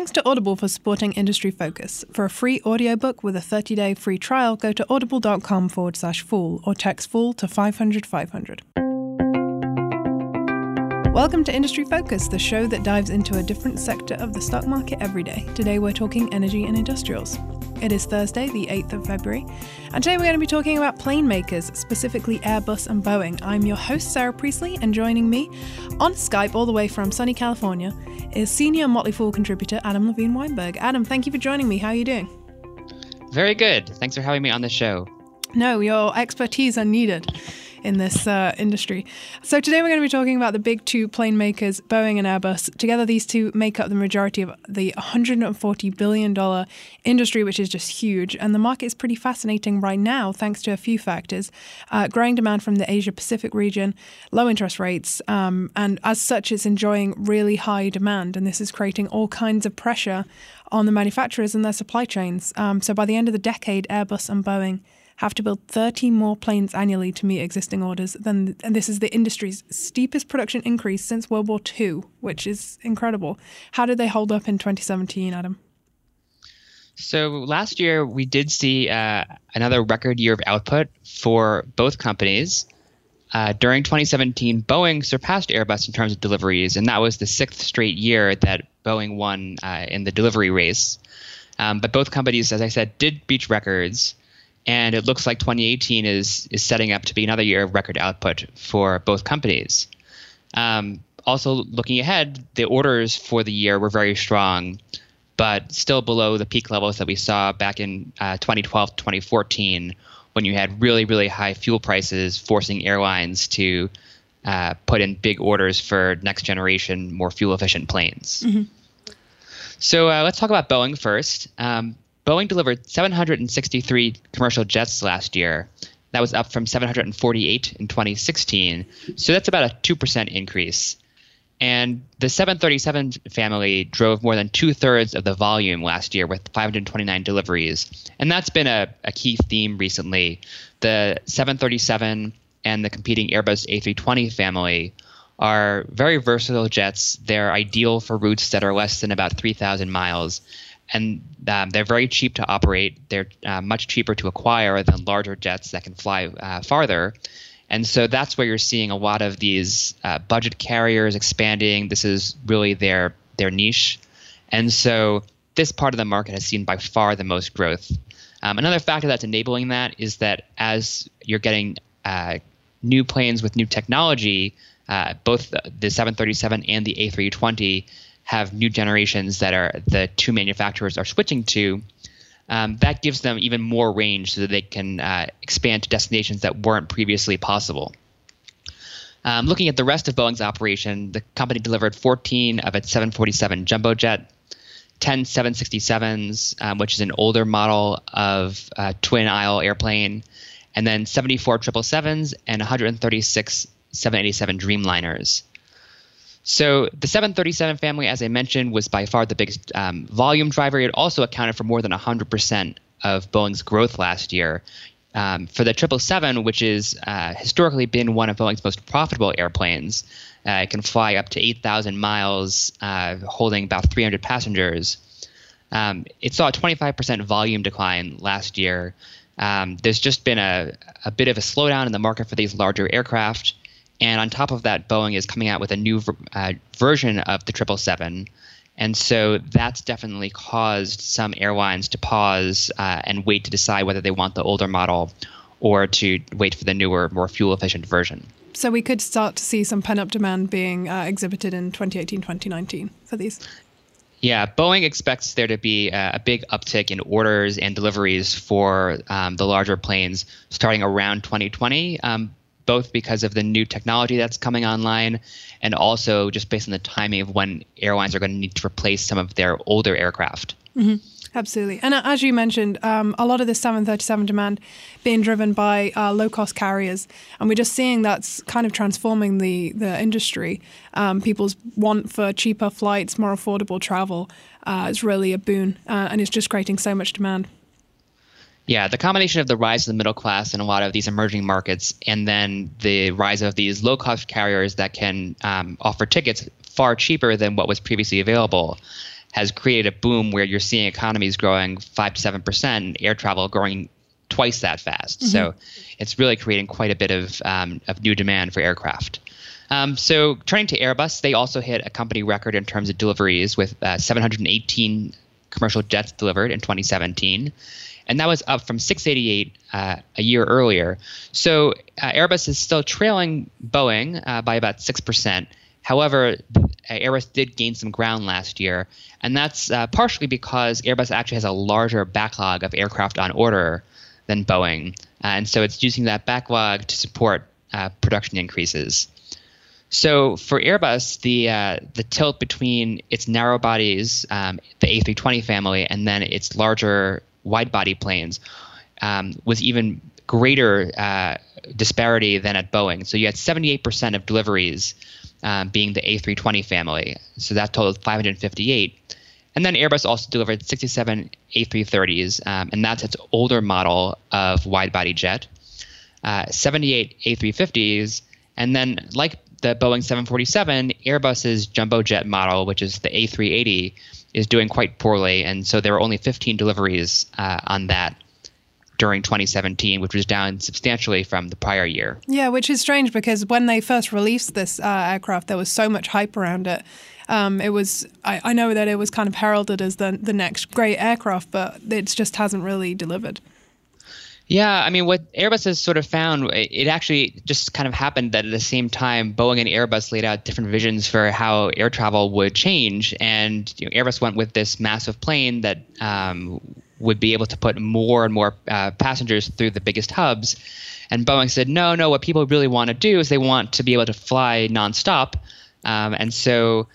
Thanks to Audible for supporting Industry Focus. For a free audiobook with a 30 day free trial, go to audible.com forward slash fool or text fool to 500 500. Welcome to Industry Focus, the show that dives into a different sector of the stock market every day. Today we're talking energy and industrials. It is Thursday, the 8th of February, and today we're going to be talking about plane makers, specifically Airbus and Boeing. I'm your host, Sarah Priestley, and joining me on Skype, all the way from sunny California, is senior Motley Fool contributor Adam Levine Weinberg. Adam, thank you for joining me. How are you doing? Very good. Thanks for having me on the show. No, your expertise are needed in this uh, industry. So today we're going to be talking about the big two plane makers, Boeing and Airbus. Together, these two make up the majority of the 140 billion dollar industry, which is just huge. And the market is pretty fascinating right now, thanks to a few factors: uh, growing demand from the Asia Pacific region, low interest rates, um, and as such, it's enjoying really high demand. And this is creating all kinds of pressure on the manufacturers and their supply chains. Um, so by the end of the decade, Airbus and Boeing have to build 30 more planes annually to meet existing orders. Then, and this is the industry's steepest production increase since World War II, which is incredible. How did they hold up in 2017, Adam? So last year we did see uh, another record year of output for both companies. Uh, during 2017, Boeing surpassed Airbus in terms of deliveries, and that was the sixth straight year that Boeing won uh, in the delivery race. Um, but both companies, as I said, did beat records and it looks like 2018 is is setting up to be another year of record output for both companies. Um, also, looking ahead, the orders for the year were very strong, but still below the peak levels that we saw back in uh, 2012 2014, when you had really really high fuel prices, forcing airlines to uh, put in big orders for next generation, more fuel efficient planes. Mm-hmm. So uh, let's talk about Boeing first. Um, Boeing delivered 763 commercial jets last year. That was up from 748 in 2016. So that's about a 2% increase. And the 737 family drove more than two thirds of the volume last year with 529 deliveries. And that's been a, a key theme recently. The 737 and the competing Airbus A320 family are very versatile jets. They're ideal for routes that are less than about 3,000 miles and um, they're very cheap to operate. They're uh, much cheaper to acquire than larger jets that can fly uh, farther. And so that's where you're seeing a lot of these uh, budget carriers expanding. This is really their their niche, and so this part of the market has seen by far the most growth. Um, another factor that's enabling that is that as you're getting uh, new planes with new technology, uh, both the, the 737 and the A320 have new generations that are the two manufacturers are switching to, um, that gives them even more range so that they can uh, expand to destinations that weren't previously possible. Um, looking at the rest of Boeing's operation, the company delivered 14 of its 747 jumbo jet, 10 767s, um, which is an older model of uh, twin aisle airplane, and then 74 777s and 136 787 Dreamliners. So the 737 family, as I mentioned, was by far the biggest um, volume driver. It also accounted for more than 100% of Boeing's growth last year. Um, for the 777, which has uh, historically been one of Boeing's most profitable airplanes, uh, it can fly up to 8,000 miles, uh, holding about 300 passengers. Um, it saw a 25% volume decline last year. Um, there's just been a, a bit of a slowdown in the market for these larger aircraft. And on top of that, Boeing is coming out with a new uh, version of the 777. And so that's definitely caused some airlines to pause uh, and wait to decide whether they want the older model or to wait for the newer, more fuel efficient version. So we could start to see some pent up demand being uh, exhibited in 2018, 2019 for these. Yeah, Boeing expects there to be a, a big uptick in orders and deliveries for um, the larger planes starting around 2020. Um, both because of the new technology that's coming online and also just based on the timing of when airlines are going to need to replace some of their older aircraft. Mm-hmm. Absolutely. And uh, as you mentioned, um, a lot of the 737 demand being driven by uh, low cost carriers. And we're just seeing that's kind of transforming the, the industry. Um, people's want for cheaper flights, more affordable travel uh, is really a boon. Uh, and it's just creating so much demand. Yeah, the combination of the rise of the middle class in a lot of these emerging markets, and then the rise of these low cost carriers that can um, offer tickets far cheaper than what was previously available, has created a boom where you're seeing economies growing five to seven percent, and air travel growing twice that fast. Mm-hmm. So it's really creating quite a bit of um, of new demand for aircraft. Um, so turning to Airbus, they also hit a company record in terms of deliveries with uh, 718 commercial jets delivered in 2017 and that was up from 688 uh, a year earlier. So uh, Airbus is still trailing Boeing uh, by about six percent. However, uh, Airbus did gain some ground last year, and that's uh, partially because Airbus actually has a larger backlog of aircraft on order than Boeing, uh, and so it's using that backlog to support production increases. So for Airbus, the uh, the tilt between its narrow bodies, um, the A320 family, and then its larger wide body planes um, was even greater uh, disparity than at Boeing. So you had 78% of deliveries um, being the A320 family. So that totaled 558. And then Airbus also delivered 67 A330s, um, and that's its older model of wide body jet, uh, 78 A350s, and then, like the Boeing 747, Airbus's jumbo jet model, which is the A380, is doing quite poorly, and so there were only 15 deliveries uh, on that during 2017, which was down substantially from the prior year. Yeah, which is strange because when they first released this uh, aircraft, there was so much hype around it. Um, it was I, I, know that it was kind of heralded as the the next great aircraft, but it just hasn't really delivered. Yeah, I mean, what Airbus has sort of found, it actually just kind of happened that at the same time, Boeing and Airbus laid out different visions for how air travel would change, and you know, Airbus went with this massive plane that um, would be able to put more and more uh, passengers through the biggest hubs, and Boeing said, no, no, what people really want to do is they want to be able to fly nonstop, um, and so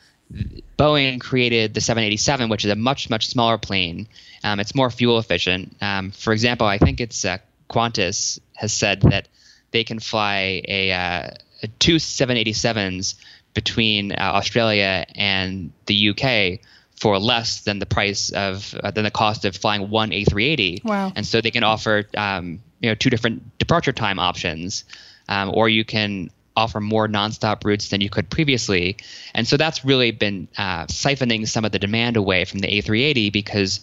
Boeing created the 787, which is a much much smaller plane. Um, it's more fuel efficient. Um, for example, I think it's uh, Qantas has said that they can fly a, uh, a two 787s between uh, Australia and the UK for less than the price of uh, than the cost of flying one A380. Wow! And so they can offer um, you know two different departure time options, um, or you can offer more nonstop routes than you could previously. And so that's really been uh, siphoning some of the demand away from the A380 because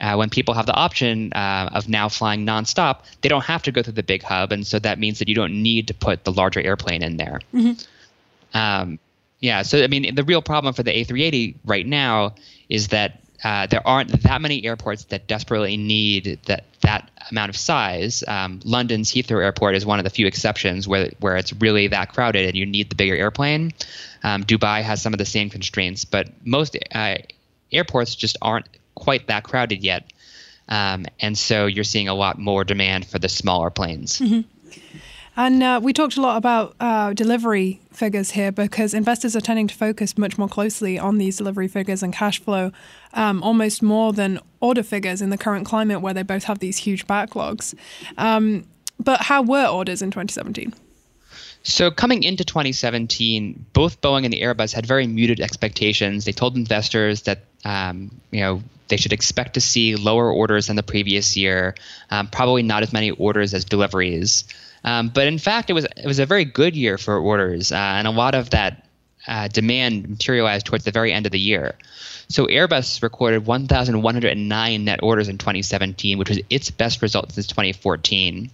uh, when people have the option uh, of now flying nonstop, they don't have to go through the big hub. And so that means that you don't need to put the larger airplane in there. Mm-hmm. Um, yeah, so I mean, the real problem for the A380 right now is that uh, there aren't that many airports that desperately need that that amount of size. Um, London's Heathrow Airport is one of the few exceptions where where it's really that crowded and you need the bigger airplane. Um, Dubai has some of the same constraints, but most uh, airports just aren't quite that crowded yet. Um, and so you're seeing a lot more demand for the smaller planes. Mm-hmm. And uh, we talked a lot about uh, delivery figures here because investors are tending to focus much more closely on these delivery figures and cash flow, um, almost more than order figures in the current climate where they both have these huge backlogs. Um, but how were orders in 2017? So coming into 2017, both Boeing and the Airbus had very muted expectations. They told investors that um, you know they should expect to see lower orders than the previous year, um, probably not as many orders as deliveries. Um, but in fact, it was it was a very good year for orders, uh, and a lot of that uh, demand materialized towards the very end of the year. So Airbus recorded 1,109 net orders in 2017, which was its best result since 2014.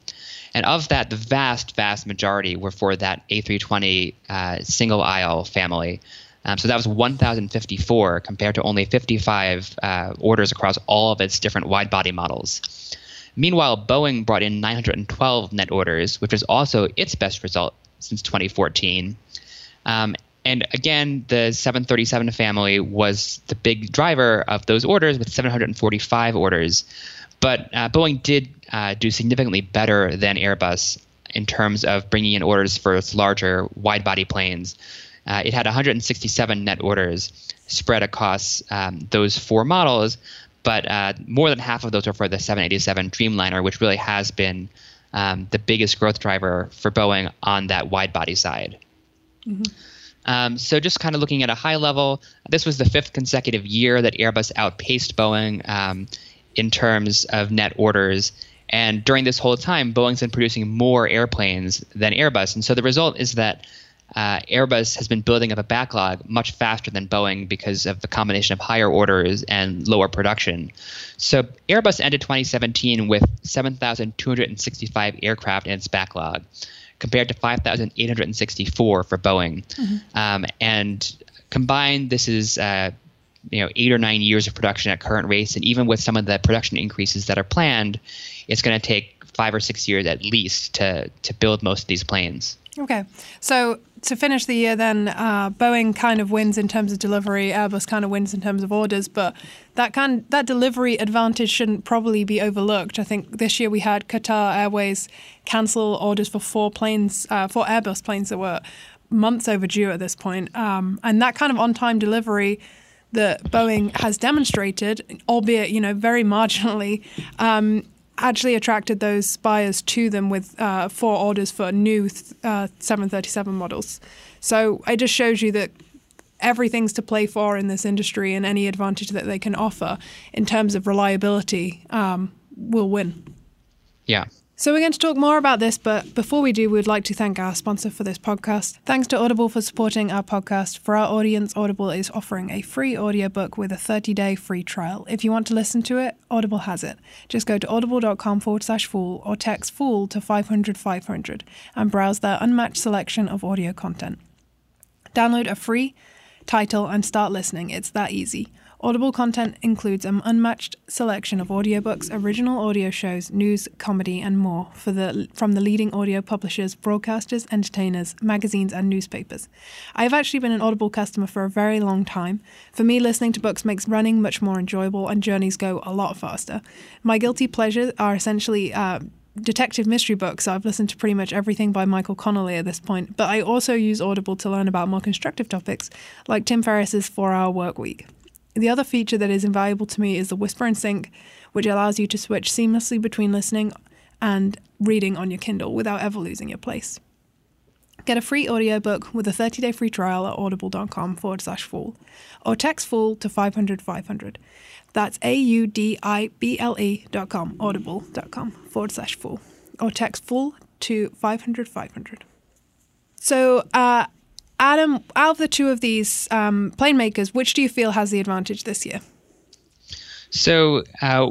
And of that, the vast, vast majority were for that A320 uh, single aisle family. Um, so that was 1,054 compared to only 55 uh, orders across all of its different wide body models. Meanwhile, Boeing brought in 912 net orders, which was also its best result since 2014. Um, and again, the 737 family was the big driver of those orders with 745 orders. But uh, Boeing did uh, do significantly better than Airbus in terms of bringing in orders for its larger wide body planes. Uh, it had 167 net orders spread across um, those four models, but uh, more than half of those are for the 787 Dreamliner, which really has been um, the biggest growth driver for Boeing on that wide body side. Mm-hmm. Um, so, just kind of looking at a high level, this was the fifth consecutive year that Airbus outpaced Boeing um, in terms of net orders. And during this whole time, Boeing's been producing more airplanes than Airbus. And so the result is that uh, Airbus has been building up a backlog much faster than Boeing because of the combination of higher orders and lower production. So Airbus ended 2017 with 7,265 aircraft in its backlog, compared to 5,864 for Boeing. Mm-hmm. Um, and combined, this is uh, you know eight or nine years of production at current rates, and even with some of the production increases that are planned, it's going to take five or six years at least to to build most of these planes. Okay, so to finish the year, then uh, Boeing kind of wins in terms of delivery. Airbus kind of wins in terms of orders, but that kind that delivery advantage shouldn't probably be overlooked. I think this year we had Qatar Airways cancel orders for four planes, uh, four Airbus planes that were months overdue at this point, um, and that kind of on-time delivery that Boeing has demonstrated, albeit you know very marginally, um, actually attracted those buyers to them with uh, four orders for new uh, 737 models. So it just shows you that everything's to play for in this industry, and any advantage that they can offer in terms of reliability um, will win. Yeah. So, we're going to talk more about this, but before we do, we'd like to thank our sponsor for this podcast. Thanks to Audible for supporting our podcast. For our audience, Audible is offering a free audiobook with a 30 day free trial. If you want to listen to it, Audible has it. Just go to audible.com forward slash fool or text fool to 500 500 and browse their unmatched selection of audio content. Download a free title and start listening. It's that easy. Audible content includes an unmatched selection of audiobooks, original audio shows, news, comedy, and more the, from the leading audio publishers, broadcasters, entertainers, magazines, and newspapers. I have actually been an Audible customer for a very long time. For me, listening to books makes running much more enjoyable and journeys go a lot faster. My guilty pleasures are essentially uh, detective mystery books. I've listened to pretty much everything by Michael Connelly at this point, but I also use Audible to learn about more constructive topics like Tim Ferriss's 4 Hour Work Week. The other feature that is invaluable to me is the Whisper and Sync, which allows you to switch seamlessly between listening and reading on your Kindle without ever losing your place. Get a free audiobook with a 30 day free trial at audible.com forward slash fool or text fool to 500 500. That's A U D I B L E dot com, audible.com forward slash fool or text fool to 500 500. So, uh, Adam, out of the two of these um, plane makers, which do you feel has the advantage this year? So, uh,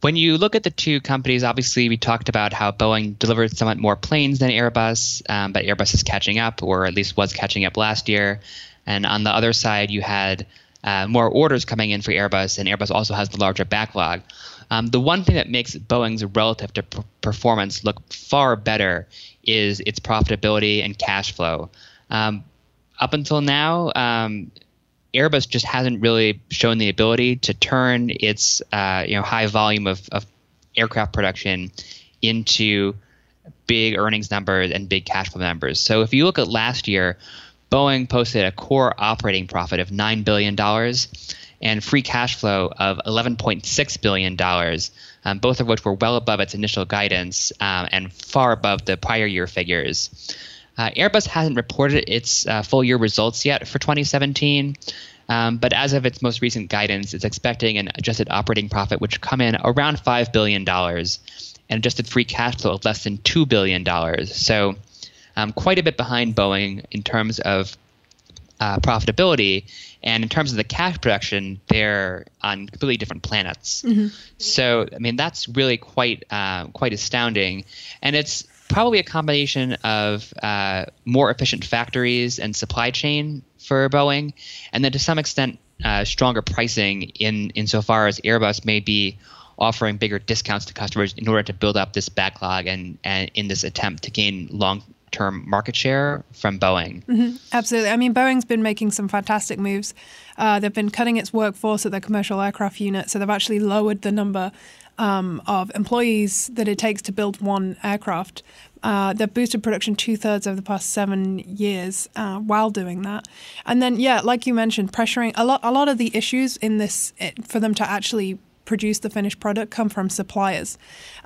when you look at the two companies, obviously we talked about how Boeing delivered somewhat more planes than Airbus, um, but Airbus is catching up, or at least was catching up last year. And on the other side, you had uh, more orders coming in for Airbus, and Airbus also has the larger backlog. Um, the one thing that makes Boeing's relative to p- performance look far better is its profitability and cash flow. Um, up until now, um, Airbus just hasn't really shown the ability to turn its uh, you know high volume of, of aircraft production into big earnings numbers and big cash flow numbers. So if you look at last year, Boeing posted a core operating profit of nine billion dollars and free cash flow of $11.6 billion, um, both of which were well above its initial guidance um, and far above the prior year figures. Uh, Airbus hasn't reported its uh, full year results yet for 2017. Um, but as of its most recent guidance, it's expecting an adjusted operating profit which come in around $5 billion and adjusted free cash flow of less than $2 billion. So, um, quite a bit behind Boeing in terms of uh, profitability. And in terms of the cash production, they're on completely different planets. Mm-hmm. So, I mean, that's really quite uh, quite astounding. And it's probably a combination of uh, more efficient factories and supply chain for Boeing, and then to some extent uh, stronger pricing in insofar as Airbus may be offering bigger discounts to customers in order to build up this backlog and, and in this attempt to gain long term market share from Boeing. Mm-hmm. Absolutely. I mean, Boeing's been making some fantastic moves. Uh, they've been cutting its workforce at their commercial aircraft unit, so they've actually lowered the number um, of employees that it takes to build one aircraft. Uh, they've boosted production two thirds over the past seven years uh, while doing that. And then, yeah, like you mentioned, pressuring a lot. A lot of the issues in this it, for them to actually produce the finished product come from suppliers.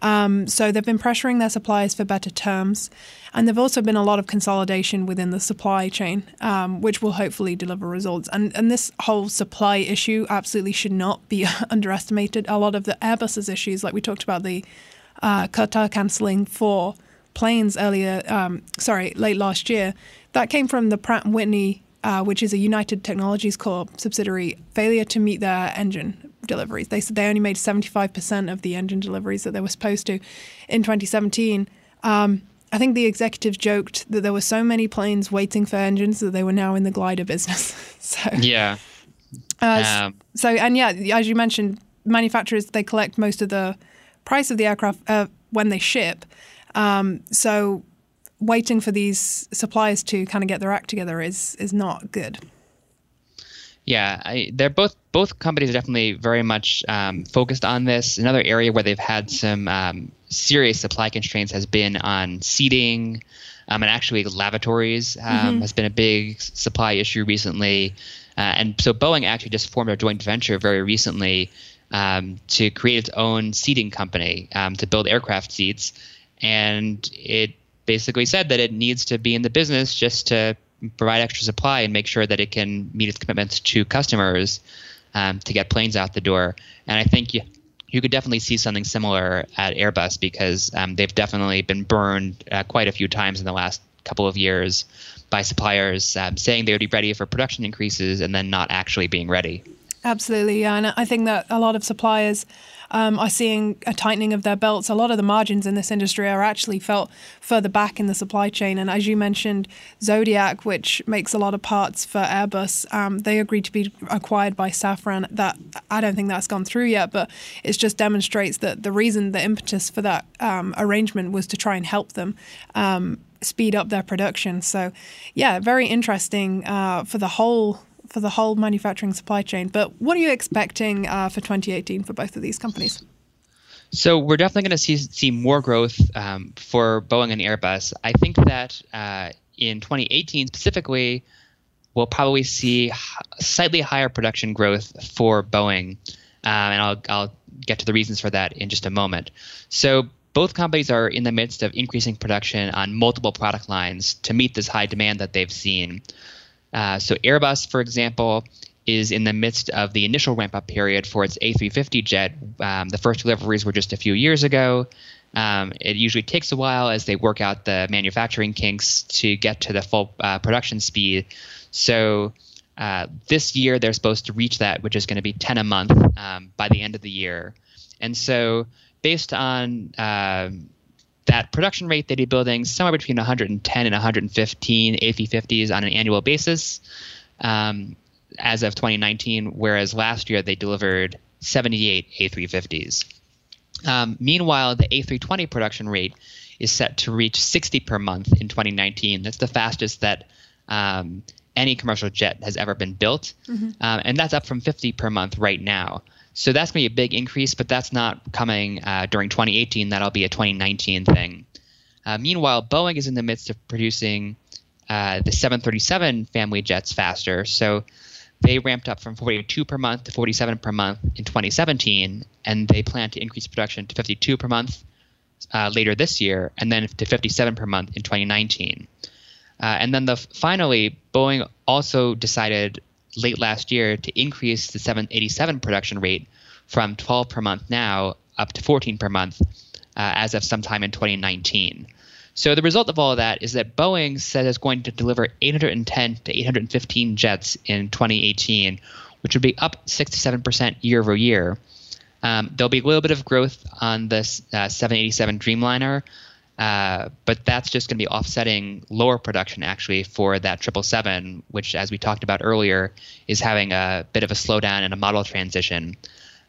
Um, so they've been pressuring their suppliers for better terms. And there've also been a lot of consolidation within the supply chain, um, which will hopefully deliver results. And, and this whole supply issue absolutely should not be underestimated. A lot of the Airbus's issues, like we talked about the uh, Qatar cancelling four planes earlier, um, sorry, late last year, That came from the Pratt & Whitney, uh, which is a United Technologies Corp subsidiary, failure to meet their engine deliveries. They said they only made 75% of the engine deliveries that they were supposed to in 2017. Um, I think the executives joked that there were so many planes waiting for engines that they were now in the glider business. so yeah. Uh, um, so and yeah, as you mentioned, manufacturers they collect most of the price of the aircraft uh, when they ship. Um, so waiting for these suppliers to kind of get their act together is is not good. Yeah, I, they're both both companies are definitely very much um, focused on this. Another area where they've had some um, serious supply constraints has been on seating, um, and actually lavatories um, mm-hmm. has been a big supply issue recently. Uh, and so Boeing actually just formed a joint venture very recently um, to create its own seating company um, to build aircraft seats, and it basically said that it needs to be in the business just to provide extra supply and make sure that it can meet its commitments to customers um, to get planes out the door. And I think you, you could definitely see something similar at Airbus because um, they've definitely been burned uh, quite a few times in the last couple of years by suppliers um, saying they would be ready for production increases and then not actually being ready. Absolutely, yeah. And I think that a lot of suppliers um, are seeing a tightening of their belts. A lot of the margins in this industry are actually felt further back in the supply chain. And as you mentioned, Zodiac, which makes a lot of parts for Airbus, um, they agreed to be acquired by Safran. That I don't think that's gone through yet, but it just demonstrates that the reason, the impetus for that um, arrangement was to try and help them um, speed up their production. So, yeah, very interesting uh, for the whole for the whole manufacturing supply chain. But what are you expecting uh, for 2018 for both of these companies? So we're definitely going to see see more growth um, for Boeing and Airbus. I think that uh, in 2018 specifically, we'll probably see slightly higher production growth for Boeing, um, and I'll I'll get to the reasons for that in just a moment. So both companies are in the midst of increasing production on multiple product lines to meet this high demand that they've seen. Uh, so Airbus, for example, is in the midst of the initial ramp up period for its A350 jet. Um, the first deliveries were just a few years ago. Um, it usually takes a while as they work out the manufacturing kinks to get to the full uh, production speed. So uh, this year they're supposed to reach that, which is going to be 10 a month um, by the end of the year. And so, based on uh, that production rate they'd be building somewhere between 110 and 115 A350s on an annual basis um, as of 2019, whereas last year they delivered 78 A350s. Um, meanwhile, the A320 production rate is set to reach 60 per month in 2019. That's the fastest that um, any commercial jet has ever been built, mm-hmm. um, and that's up from 50 per month right now. So that's going to be a big increase, but that's not coming uh, during 2018. That'll be a 2019 thing. Uh, meanwhile, Boeing is in the midst of producing uh, the 737 family jets faster. So they ramped up from 42 per month to 47 per month in 2017, and they plan to increase production to 52 per month uh, later this year, and then to 57 per month in 2019. Uh, and then the finally, Boeing also decided late last year to increase the 787 production rate from 12 per month now up to 14 per month uh, as of sometime in 2019. So the result of all of that is that Boeing said it's going to deliver 810 to 815 jets in 2018, which would be up 67% year over year. Um, there'll be a little bit of growth on the uh, 787 Dreamliner, uh, but that's just going to be offsetting lower production actually for that 777, which, as we talked about earlier, is having a bit of a slowdown and a model transition.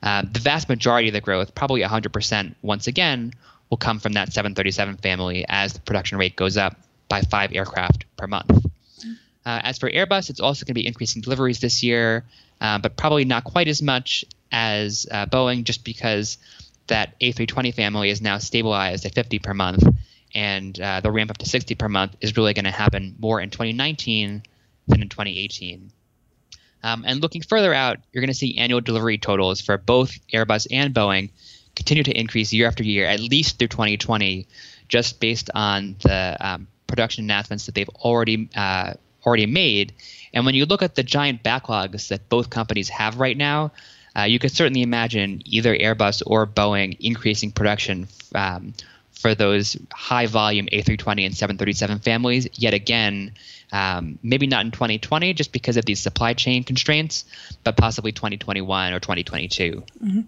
Uh, the vast majority of the growth, probably 100% once again, will come from that 737 family as the production rate goes up by five aircraft per month. Uh, as for Airbus, it's also going to be increasing deliveries this year, uh, but probably not quite as much as uh, Boeing, just because that A320 family is now stabilized at 50 per month, and uh, the ramp up to 60 per month is really going to happen more in 2019 than in 2018. Um, and looking further out, you're going to see annual delivery totals for both Airbus and Boeing continue to increase year after year, at least through 2020, just based on the um, production announcements that they've already uh, already made. And when you look at the giant backlogs that both companies have right now, uh, you could certainly imagine either Airbus or Boeing increasing production um, for those high volume A320 and 737 families yet again. Um, maybe not in 2020 just because of these supply chain constraints, but possibly 2021 or 2022. Mm-hmm.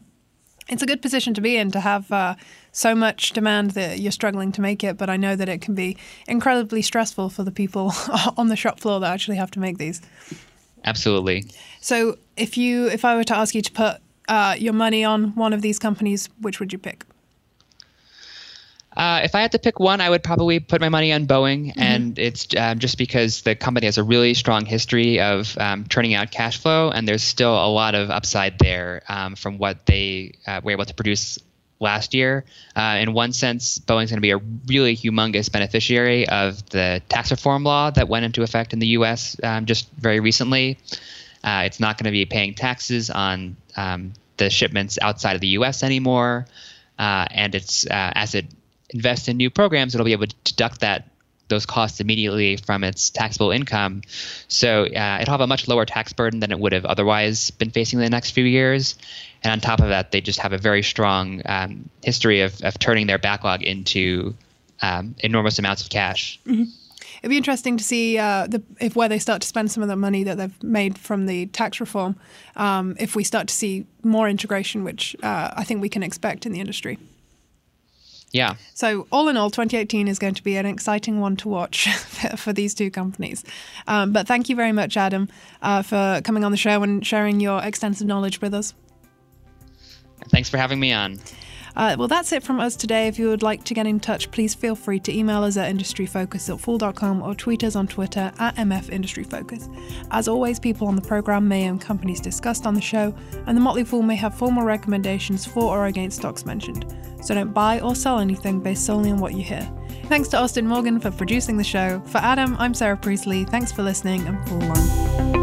It's a good position to be in to have uh, so much demand that you're struggling to make it, but I know that it can be incredibly stressful for the people on the shop floor that actually have to make these. Absolutely. So, if you, if I were to ask you to put uh, your money on one of these companies, which would you pick? Uh, if I had to pick one, I would probably put my money on Boeing, mm-hmm. and it's um, just because the company has a really strong history of um, turning out cash flow, and there's still a lot of upside there um, from what they uh, were able to produce last year. Uh, in one sense, Boeing's going to be a really humongous beneficiary of the tax reform law that went into effect in the U.S. Um, just very recently. Uh, it's not going to be paying taxes on um, the shipments outside of the U.S. anymore, uh, and it's as it invests in new programs, it'll be able to deduct that those costs immediately from its taxable income. So uh, it'll have a much lower tax burden than it would have otherwise been facing in the next few years. And on top of that, they just have a very strong um, history of, of turning their backlog into um, enormous amounts of cash. Mm-hmm. It'd be interesting to see uh, the, if where they start to spend some of the money that they've made from the tax reform, um, if we start to see more integration, which uh, I think we can expect in the industry. Yeah. So, all in all, 2018 is going to be an exciting one to watch for these two companies. Um, but thank you very much, Adam, uh, for coming on the show and sharing your extensive knowledge with us. Thanks for having me on. Uh, well, that's it from us today. If you would like to get in touch, please feel free to email us at industryfocus at fool.com or tweet us on Twitter at mfindustryfocus. As always, people on the program may own companies discussed on the show, and the Motley Fool may have formal recommendations for or against stocks mentioned. So don't buy or sell anything based solely on what you hear. Thanks to Austin Morgan for producing the show. For Adam, I'm Sarah Priestley. Thanks for listening and Fool on.